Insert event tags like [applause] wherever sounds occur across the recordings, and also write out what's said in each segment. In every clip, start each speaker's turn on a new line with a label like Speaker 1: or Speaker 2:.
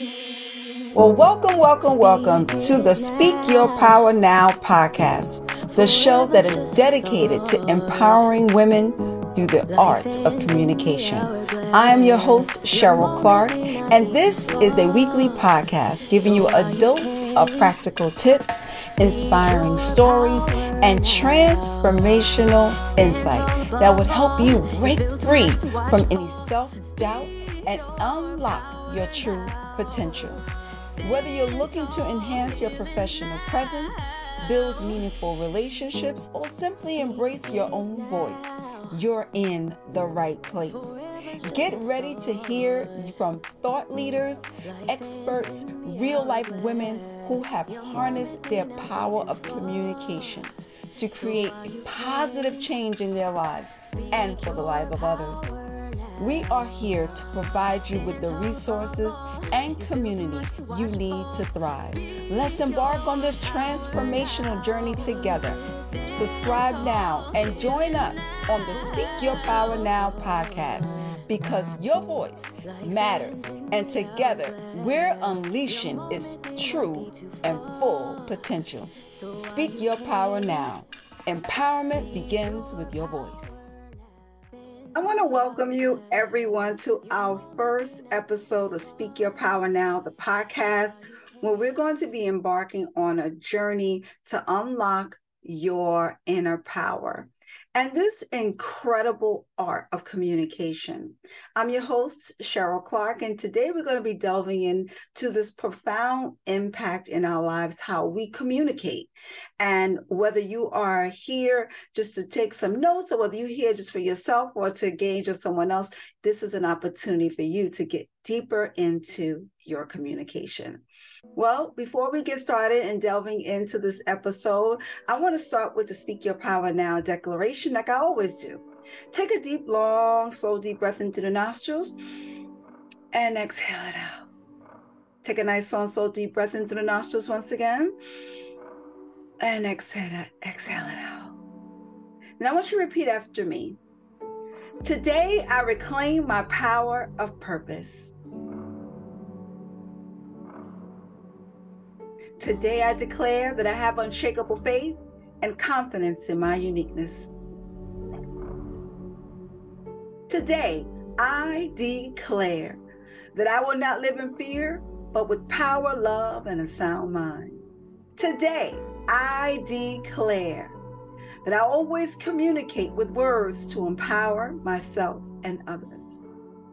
Speaker 1: Well, welcome, welcome, welcome to the Speak Your Power Now podcast, the show that is dedicated to empowering women through the art of communication. I am your host, Cheryl Clark, and this is a weekly podcast giving you a dose of practical tips, inspiring stories, and transformational insight that would help you break free from any self doubt and unlock your true potential. Whether you're looking to enhance your professional presence, build meaningful relationships, or simply embrace your own voice, you're in the right place. Get ready to hear from thought leaders, experts, real life women who have harnessed their power of communication to create positive change in their lives and for the life of others. We are here to provide you with the resources and community you need to thrive. Let's embark on this transformational journey together. Subscribe now and join us on the Speak Your Power Now podcast because your voice matters and together we're unleashing its true and full potential. Speak your power now. Empowerment begins with your voice. I want to welcome you, everyone, to our first episode of Speak Your Power Now, the podcast, where we're going to be embarking on a journey to unlock your inner power and this incredible art of communication. I'm your host, Cheryl Clark, and today we're going to be delving into this profound impact in our lives, how we communicate. And whether you are here just to take some notes, or whether you're here just for yourself or to engage with someone else, this is an opportunity for you to get deeper into your communication. Well, before we get started and delving into this episode, I want to start with the Speak Your Power Now declaration, like I always do. Take a deep, long, slow, deep breath into the nostrils and exhale it out. Take a nice, long, slow, deep breath into the nostrils once again and exhale it, exhale it out. Now, I want you to repeat after me. Today, I reclaim my power of purpose. Today, I declare that I have unshakable faith and confidence in my uniqueness. Today, I declare that I will not live in fear, but with power, love, and a sound mind. Today, I declare that I always communicate with words to empower myself and others.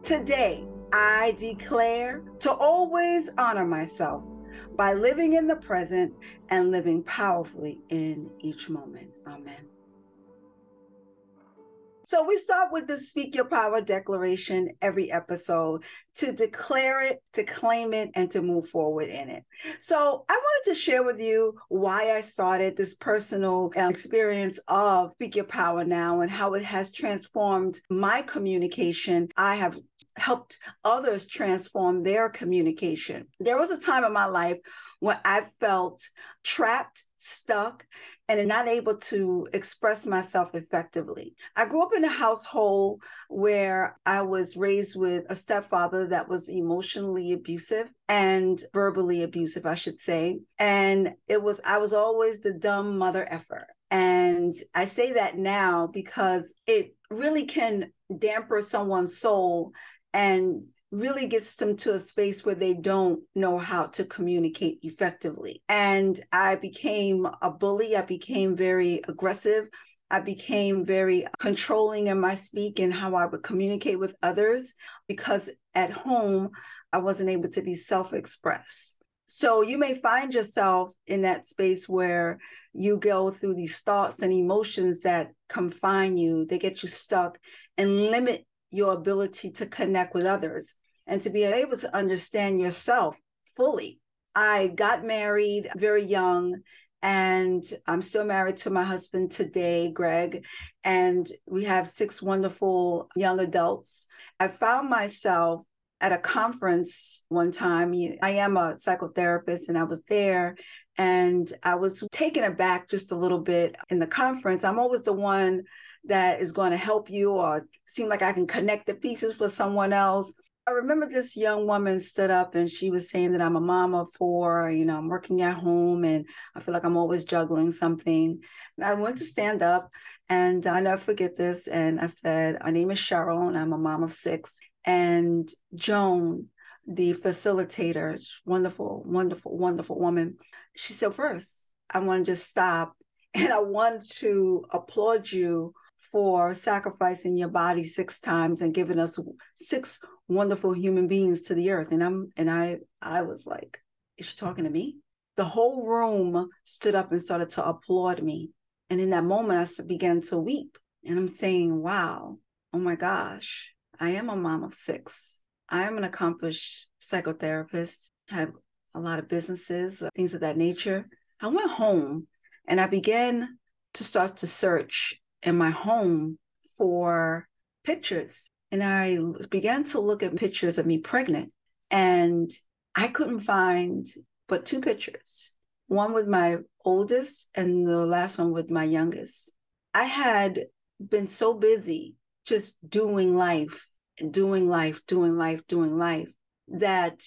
Speaker 1: Today, I declare to always honor myself by living in the present and living powerfully in each moment. Amen. So we start with the Speak Your Power declaration every episode to declare it, to claim it, and to move forward in it. So I wanted to share with you why I started this personal uh, experience of Speak Your Power Now and how it has transformed my communication. I have helped others transform their communication. There was a time in my life when I felt trapped, stuck, and not able to express myself effectively. I grew up in a household where I was raised with a stepfather that was emotionally abusive and verbally abusive, I should say. And it was, I was always the dumb mother effer. And I say that now because it really can damper someone's soul and really gets them to a space where they don't know how to communicate effectively. And I became a bully. I became very aggressive. I became very controlling in my speak and how I would communicate with others because at home, I wasn't able to be self expressed. So you may find yourself in that space where you go through these thoughts and emotions that confine you, they get you stuck and limit your ability to connect with others and to be able to understand yourself fully. I got married very young and I'm still married to my husband today, Greg, and we have six wonderful young adults. I found myself at a conference one time. I am a psychotherapist and I was there and I was taken aback just a little bit in the conference. I'm always the one that is going to help you or seem like I can connect the pieces with someone else. I remember this young woman stood up and she was saying that I'm a mom of four, you know, I'm working at home and I feel like I'm always juggling something. And I went to stand up and I never forget this. And I said, My name is Cheryl and I'm a mom of six. And Joan, the facilitator, wonderful, wonderful, wonderful woman, she said, First, I want to just stop and I want to applaud you for sacrificing your body six times and giving us six wonderful human beings to the earth. And I'm and I I was like, is she talking to me? The whole room stood up and started to applaud me. And in that moment, I began to weep. And I'm saying, wow, oh my gosh, I am a mom of six. I am an accomplished psychotherapist, have a lot of businesses, uh, things of that nature. I went home and I began to start to search in my home for pictures. And I began to look at pictures of me pregnant. And I couldn't find but two pictures one with my oldest, and the last one with my youngest. I had been so busy just doing life, doing life, doing life, doing life that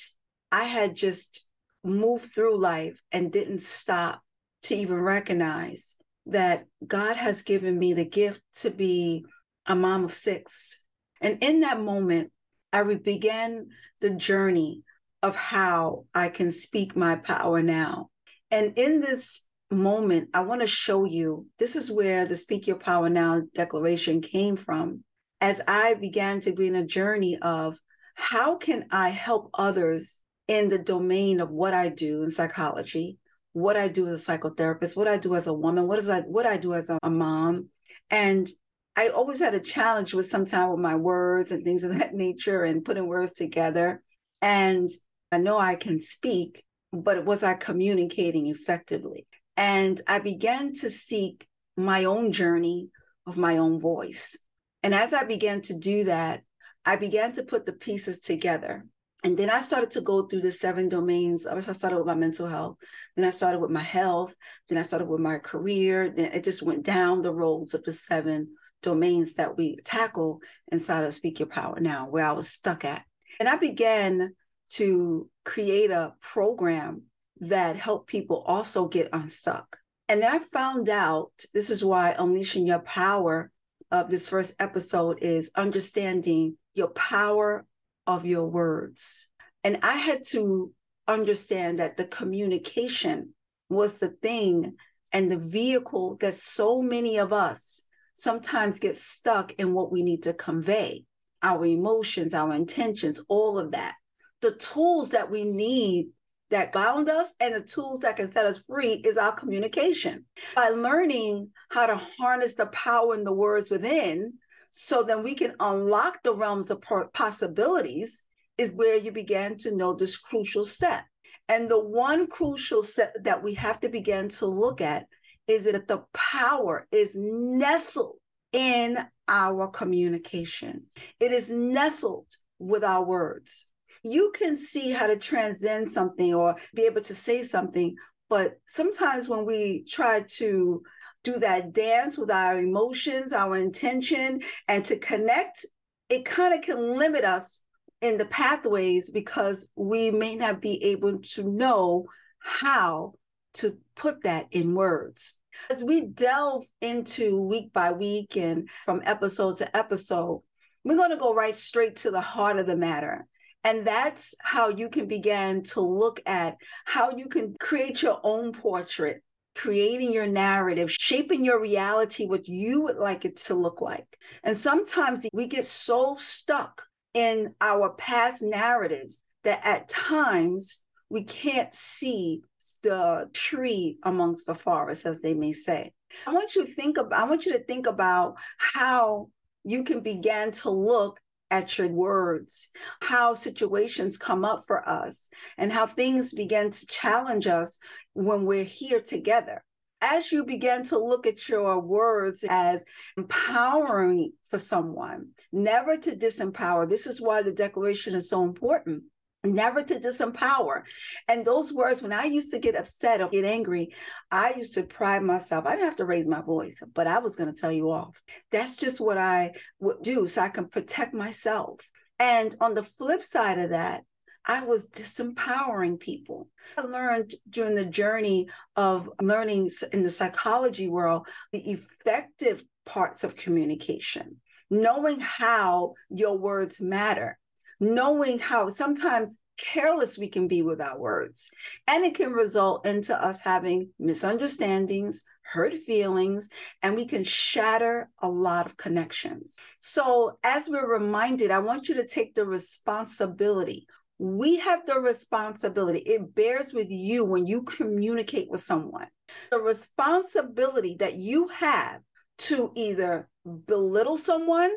Speaker 1: I had just moved through life and didn't stop to even recognize that God has given me the gift to be a mom of six. And in that moment, I began the journey of how I can speak my power now. And in this moment, I want to show you this is where the Speak Your Power Now declaration came from. As I began to be in a journey of how can I help others in the domain of what I do in psychology, what I do as a psychotherapist, what I do as a woman, what is I what I do as a, a mom. And I always had a challenge with sometimes with my words and things of that [laughs] nature and putting words together. And I know I can speak, but was I communicating effectively? And I began to seek my own journey of my own voice. And as I began to do that, I began to put the pieces together. And then I started to go through the seven domains. I started with my mental health. Then I started with my health. Then I started with my career. Then it just went down the roads of the seven domains that we tackle inside of Speak Your Power Now, where I was stuck at. And I began to create a program that helped people also get unstuck. And then I found out this is why Unleashing Your Power of this first episode is understanding your power of your words. And I had to understand that the communication was the thing and the vehicle that so many of us sometimes get stuck in what we need to convey our emotions, our intentions, all of that. The tools that we need that bound us and the tools that can set us free is our communication. By learning how to harness the power in the words within, so then we can unlock the realms of possibilities is where you begin to know this crucial step. And the one crucial step that we have to begin to look at is that the power is nestled in our communications. It is nestled with our words. You can see how to transcend something or be able to say something, but sometimes when we try to do that dance with our emotions, our intention, and to connect, it kind of can limit us in the pathways because we may not be able to know how to put that in words. As we delve into week by week and from episode to episode, we're going to go right straight to the heart of the matter. And that's how you can begin to look at how you can create your own portrait creating your narrative, shaping your reality, what you would like it to look like. And sometimes we get so stuck in our past narratives that at times we can't see the tree amongst the forest, as they may say. I want you to think about, I want you to think about how you can begin to look at your words, how situations come up for us, and how things begin to challenge us when we're here together. As you begin to look at your words as empowering for someone, never to disempower. This is why the declaration is so important never to disempower. And those words, when I used to get upset or get angry, I used to pride myself. I didn't have to raise my voice, but I was going to tell you off. That's just what I would do so I can protect myself. And on the flip side of that, I was disempowering people. I learned during the journey of learning in the psychology world the effective parts of communication, knowing how your words matter, knowing how sometimes careless we can be with our words. And it can result into us having misunderstandings, hurt feelings, and we can shatter a lot of connections. So as we're reminded, I want you to take the responsibility. We have the responsibility. It bears with you when you communicate with someone. The responsibility that you have to either belittle someone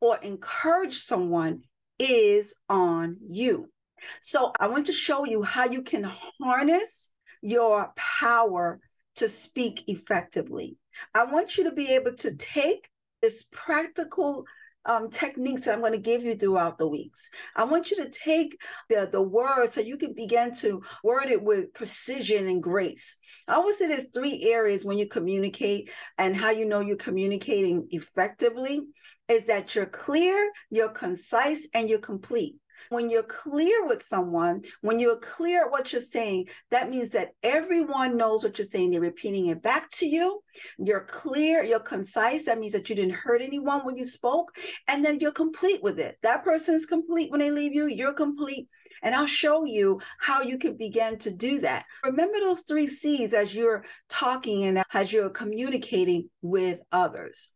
Speaker 1: or encourage someone is on you. So I want to show you how you can harness your power to speak effectively. I want you to be able to take this practical um, techniques that I'm going to give you throughout the weeks. I want you to take the, the words so you can begin to word it with precision and grace. I always say there's three areas when you communicate and how you know you're communicating effectively is that you're clear, you're concise, and you're complete. When you're clear with someone, when you're clear what you're saying, that means that everyone knows what you're saying. They're repeating it back to you. You're clear, you're concise. That means that you didn't hurt anyone when you spoke. And then you're complete with it. That person's complete when they leave you. You're complete. And I'll show you how you can begin to do that. Remember those three C's as you're talking and as you're communicating with others.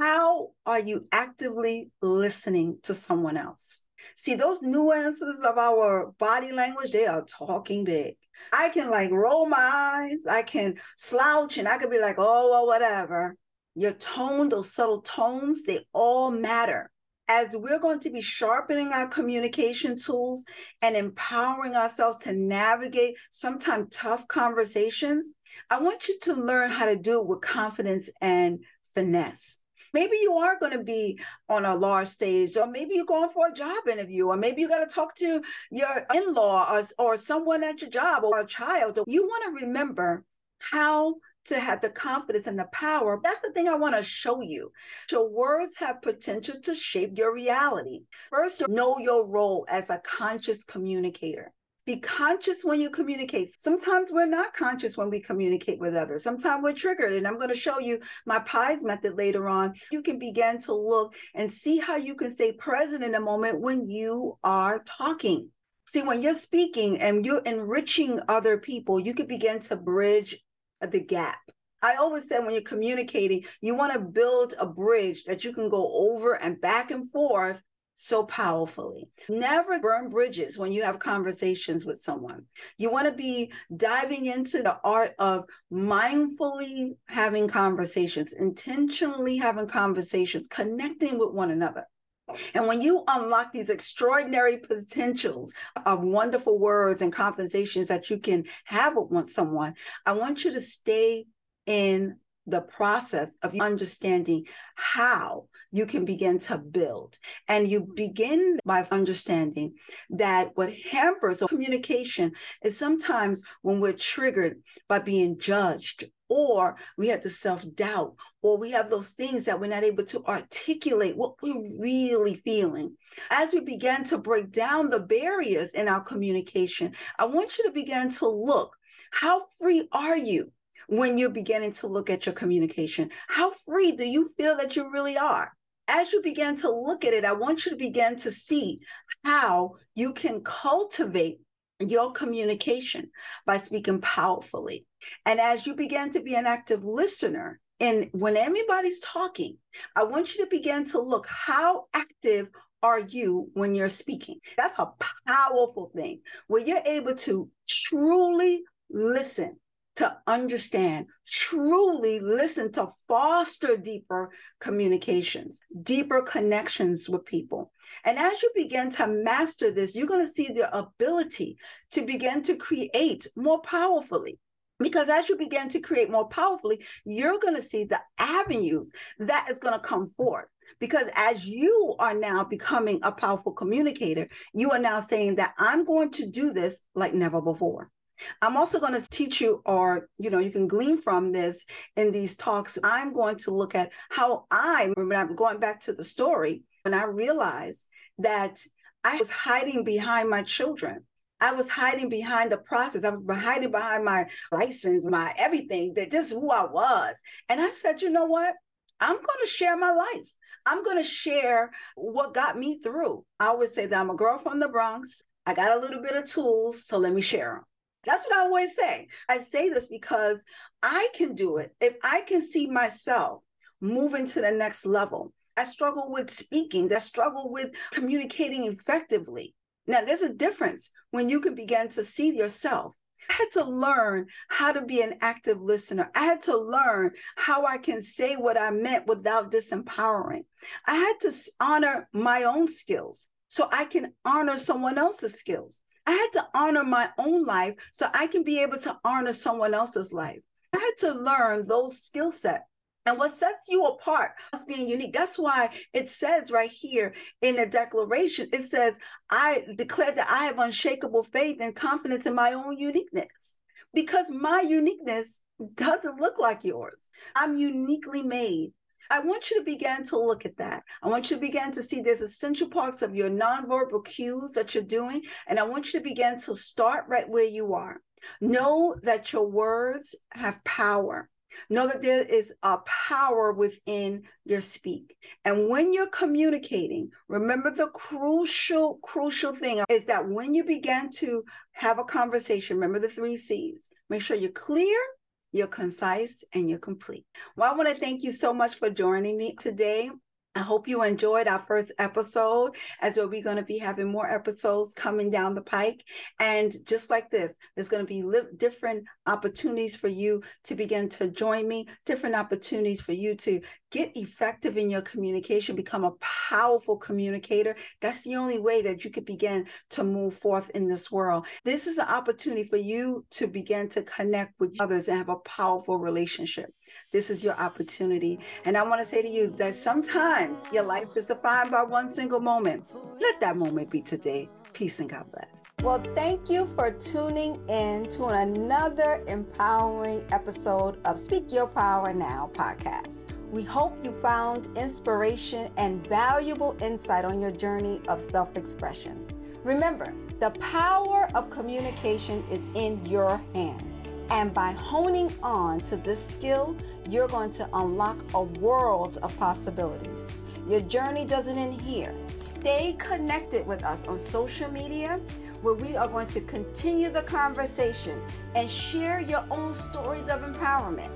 Speaker 1: How are you actively listening to someone else? See, those nuances of our body language, they are talking big. I can like roll my eyes, I can slouch, and I could be like, oh, well, whatever. Your tone, those subtle tones, they all matter. As we're going to be sharpening our communication tools and empowering ourselves to navigate sometimes tough conversations, I want you to learn how to do it with confidence and finesse. Maybe you are going to be on a large stage, or maybe you're going for a job interview, or maybe you got to talk to your in law or, or someone at your job or a child. You want to remember how to have the confidence and the power. That's the thing I want to show you. Your words have potential to shape your reality. First, know your role as a conscious communicator. Be conscious when you communicate. Sometimes we're not conscious when we communicate with others. Sometimes we're triggered. And I'm going to show you my pies method later on. You can begin to look and see how you can stay present in a moment when you are talking. See, when you're speaking and you're enriching other people, you can begin to bridge the gap. I always say when you're communicating, you want to build a bridge that you can go over and back and forth so powerfully. Never burn bridges when you have conversations with someone. You want to be diving into the art of mindfully having conversations, intentionally having conversations, connecting with one another. And when you unlock these extraordinary potentials of wonderful words and conversations that you can have with someone, I want you to stay in the process of understanding how you can begin to build. And you begin by understanding that what hampers communication is sometimes when we're triggered by being judged or we have the self doubt, or we have those things that we're not able to articulate what we're really feeling. As we begin to break down the barriers in our communication, I want you to begin to look how free are you? when you're beginning to look at your communication? How free do you feel that you really are? As you begin to look at it, I want you to begin to see how you can cultivate your communication by speaking powerfully. And as you begin to be an active listener, and when everybody's talking, I want you to begin to look how active are you when you're speaking? That's a powerful thing where you're able to truly listen to understand, truly listen to foster deeper communications, deeper connections with people. And as you begin to master this, you're going to see the ability to begin to create more powerfully. Because as you begin to create more powerfully, you're going to see the avenues that is going to come forth. Because as you are now becoming a powerful communicator, you are now saying that I'm going to do this like never before. I'm also going to teach you, or, you know, you can glean from this in these talks. I'm going to look at how I, when I'm going back to the story, when I realized that I was hiding behind my children. I was hiding behind the process. I was hiding behind my license, my everything, that just who I was. And I said, you know what? I'm going to share my life. I'm going to share what got me through. I always say that I'm a girl from the Bronx. I got a little bit of tools, so let me share them. That's what I always say. I say this because I can do it. If I can see myself moving to the next level, I struggle with speaking, I struggle with communicating effectively. Now, there's a difference when you can begin to see yourself. I had to learn how to be an active listener. I had to learn how I can say what I meant without disempowering. I had to honor my own skills so I can honor someone else's skills. I had to honor my own life so I can be able to honor someone else's life. I had to learn those skill sets. And what sets you apart as being unique. That's why it says right here in the declaration, it says, I declare that I have unshakable faith and confidence in my own uniqueness. Because my uniqueness doesn't look like yours. I'm uniquely made. I want you to begin to look at that. I want you to begin to see there's essential parts of your nonverbal cues that you're doing. And I want you to begin to start right where you are. Know that your words have power. Know that there is a power within your speak. And when you're communicating, remember the crucial, crucial thing is that when you begin to have a conversation, remember the three C's. Make sure you're clear, you're concise, and you're complete. Well, I want to thank you so much for joining me today. I hope you enjoyed our first episode, as well, we're going to be having more episodes coming down the pike. And just like this, there's going to be li- different opportunities for you to begin to join me, different opportunities for you to get effective in your communication, become a powerful communicator. That's the only way that you could begin to move forth in this world. This is an opportunity for you to begin to connect with others and have a powerful relationship. This is your opportunity. And I want to say to you that sometimes your life is defined by one single moment. Let that moment be today. Peace and God bless. Well, thank you for tuning in to another empowering episode of Speak Your Power Now podcast. We hope you found inspiration and valuable insight on your journey of self expression. Remember, the power of communication is in your hands. And by honing on to this skill, you're going to unlock a world of possibilities. Your journey doesn't end here. Stay connected with us on social media where we are going to continue the conversation and share your own stories of empowerment.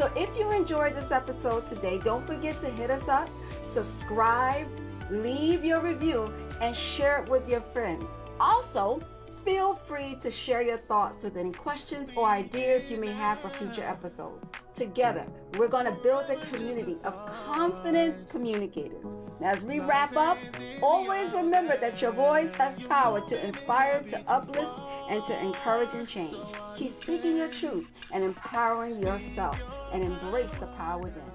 Speaker 1: So if you enjoyed this episode today, don't forget to hit us up, subscribe, leave your review, and share it with your friends. Also, Feel free to share your thoughts with any questions or ideas you may have for future episodes. Together, we're going to build a community of confident communicators. As we wrap up, always remember that your voice has power to inspire, to uplift, and to encourage and change. Keep speaking your truth and empowering yourself and embrace the power within.